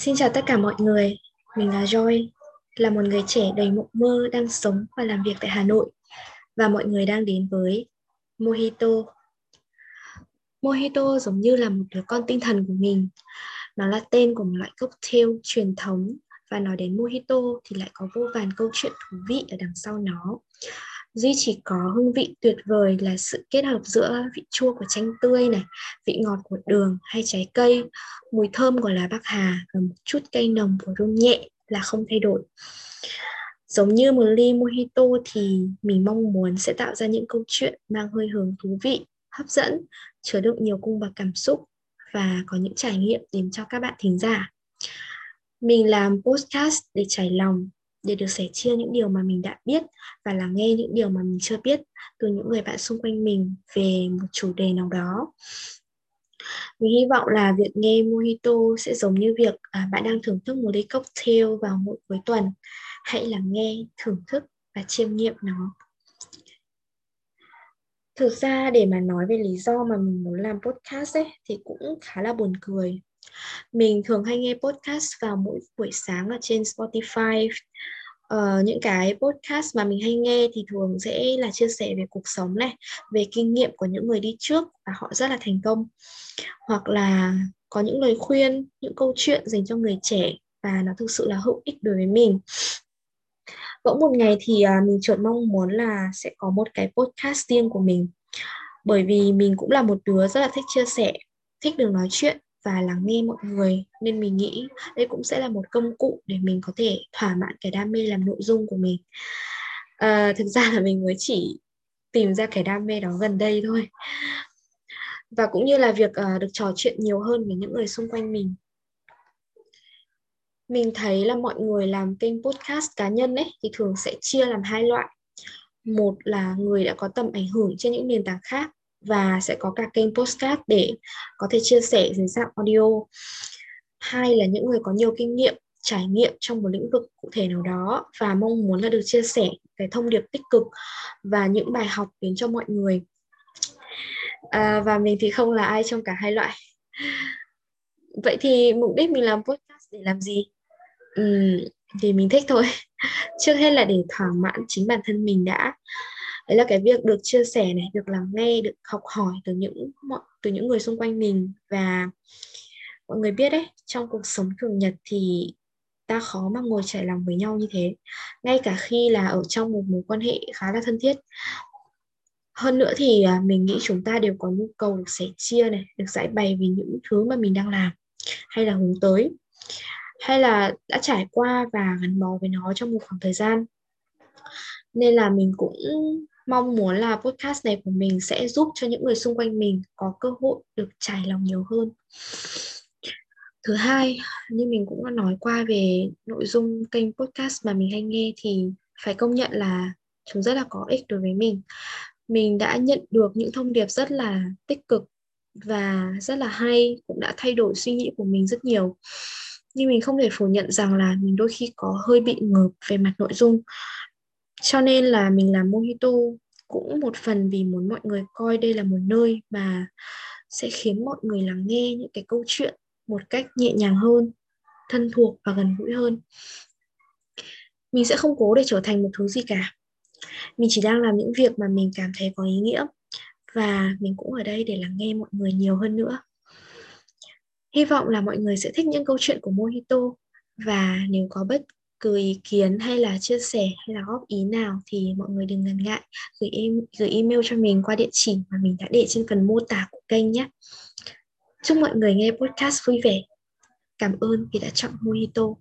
Xin chào tất cả mọi người, mình là Joy, là một người trẻ đầy mộng mơ đang sống và làm việc tại Hà Nội và mọi người đang đến với Mojito. Mojito giống như là một đứa con tinh thần của mình. Nó là tên của một loại cocktail truyền thống và nói đến Mojito thì lại có vô vàn câu chuyện thú vị ở đằng sau nó duy chỉ có hương vị tuyệt vời là sự kết hợp giữa vị chua của chanh tươi này, vị ngọt của đường hay trái cây, mùi thơm của lá bạc hà và một chút cây nồng của rum nhẹ là không thay đổi. Giống như một ly mojito thì mình mong muốn sẽ tạo ra những câu chuyện mang hơi hướng thú vị, hấp dẫn, chứa đựng nhiều cung bậc cảm xúc và có những trải nghiệm đến cho các bạn thính giả. Mình làm podcast để trải lòng để được sẻ chia những điều mà mình đã biết và lắng nghe những điều mà mình chưa biết từ những người bạn xung quanh mình về một chủ đề nào đó. Mình hy vọng là việc nghe mojito sẽ giống như việc à, bạn đang thưởng thức một ly cocktail vào mỗi cuối tuần. Hãy lắng nghe thưởng thức và chiêm nghiệm nó. Thực ra để mà nói về lý do mà mình muốn làm podcast ấy thì cũng khá là buồn cười. Mình thường hay nghe podcast vào mỗi buổi sáng ở trên Spotify uh, những cái podcast mà mình hay nghe thì thường sẽ là chia sẻ về cuộc sống này về kinh nghiệm của những người đi trước và họ rất là thành công. Hoặc là có những lời khuyên những câu chuyện dành cho người trẻ và nó thực sự là hữu ích đối với mình. Bỗng một ngày thì uh, mình chợt mong muốn là sẽ có một cái podcast riêng của mình. Bởi vì mình cũng là một đứa rất là thích chia sẻ thích được nói chuyện và lắng nghe mọi người. Nên mình nghĩ đây cũng sẽ là một công cụ để mình có thể thỏa mãn cái đam mê làm nội dung của mình. À, thực ra là mình mới chỉ tìm ra cái đam mê đó gần đây thôi. Và cũng như là việc uh, được trò chuyện nhiều hơn với những người xung quanh mình. Mình thấy là mọi người làm kênh podcast cá nhân ấy thì thường sẽ chia làm hai loại. Một là người đã có tầm ảnh hưởng trên những nền tảng khác và sẽ có cả kênh postcard để có thể chia sẻ dưới dạng audio. Hai là những người có nhiều kinh nghiệm trải nghiệm trong một lĩnh vực cụ thể nào đó và mong muốn là được chia sẻ cái thông điệp tích cực và những bài học đến cho mọi người. À, và mình thì không là ai trong cả hai loại. Vậy thì mục đích mình làm podcast để làm gì? Ừ, thì mình thích thôi. Trước hết là để thỏa mãn chính bản thân mình đã đấy là cái việc được chia sẻ này, được lắng nghe, được học hỏi từ những mọi, từ những người xung quanh mình. Và mọi người biết đấy, trong cuộc sống thường nhật thì ta khó mà ngồi trải lòng với nhau như thế. Ngay cả khi là ở trong một mối quan hệ khá là thân thiết. Hơn nữa thì à, mình nghĩ chúng ta đều có nhu cầu được sẻ chia này, được giải bày vì những thứ mà mình đang làm hay là hướng tới, hay là đã trải qua và gắn bó với nó trong một khoảng thời gian. Nên là mình cũng mong muốn là podcast này của mình sẽ giúp cho những người xung quanh mình có cơ hội được trải lòng nhiều hơn. Thứ hai, như mình cũng đã nói qua về nội dung kênh podcast mà mình hay nghe thì phải công nhận là chúng rất là có ích đối với mình. Mình đã nhận được những thông điệp rất là tích cực và rất là hay, cũng đã thay đổi suy nghĩ của mình rất nhiều. Nhưng mình không thể phủ nhận rằng là mình đôi khi có hơi bị ngợp về mặt nội dung cho nên là mình làm mojito cũng một phần vì muốn mọi người coi đây là một nơi mà sẽ khiến mọi người lắng nghe những cái câu chuyện một cách nhẹ nhàng hơn, thân thuộc và gần gũi hơn. Mình sẽ không cố để trở thành một thứ gì cả. Mình chỉ đang làm những việc mà mình cảm thấy có ý nghĩa và mình cũng ở đây để lắng nghe mọi người nhiều hơn nữa. Hy vọng là mọi người sẽ thích những câu chuyện của mojito và nếu có bất cứ ý kiến hay là chia sẻ hay là góp ý nào thì mọi người đừng ngần ngại gửi em, gửi email cho mình qua địa chỉ mà mình đã để trên phần mô tả của kênh nhé. Chúc mọi người nghe podcast vui vẻ. Cảm ơn vì đã chọn Mojito.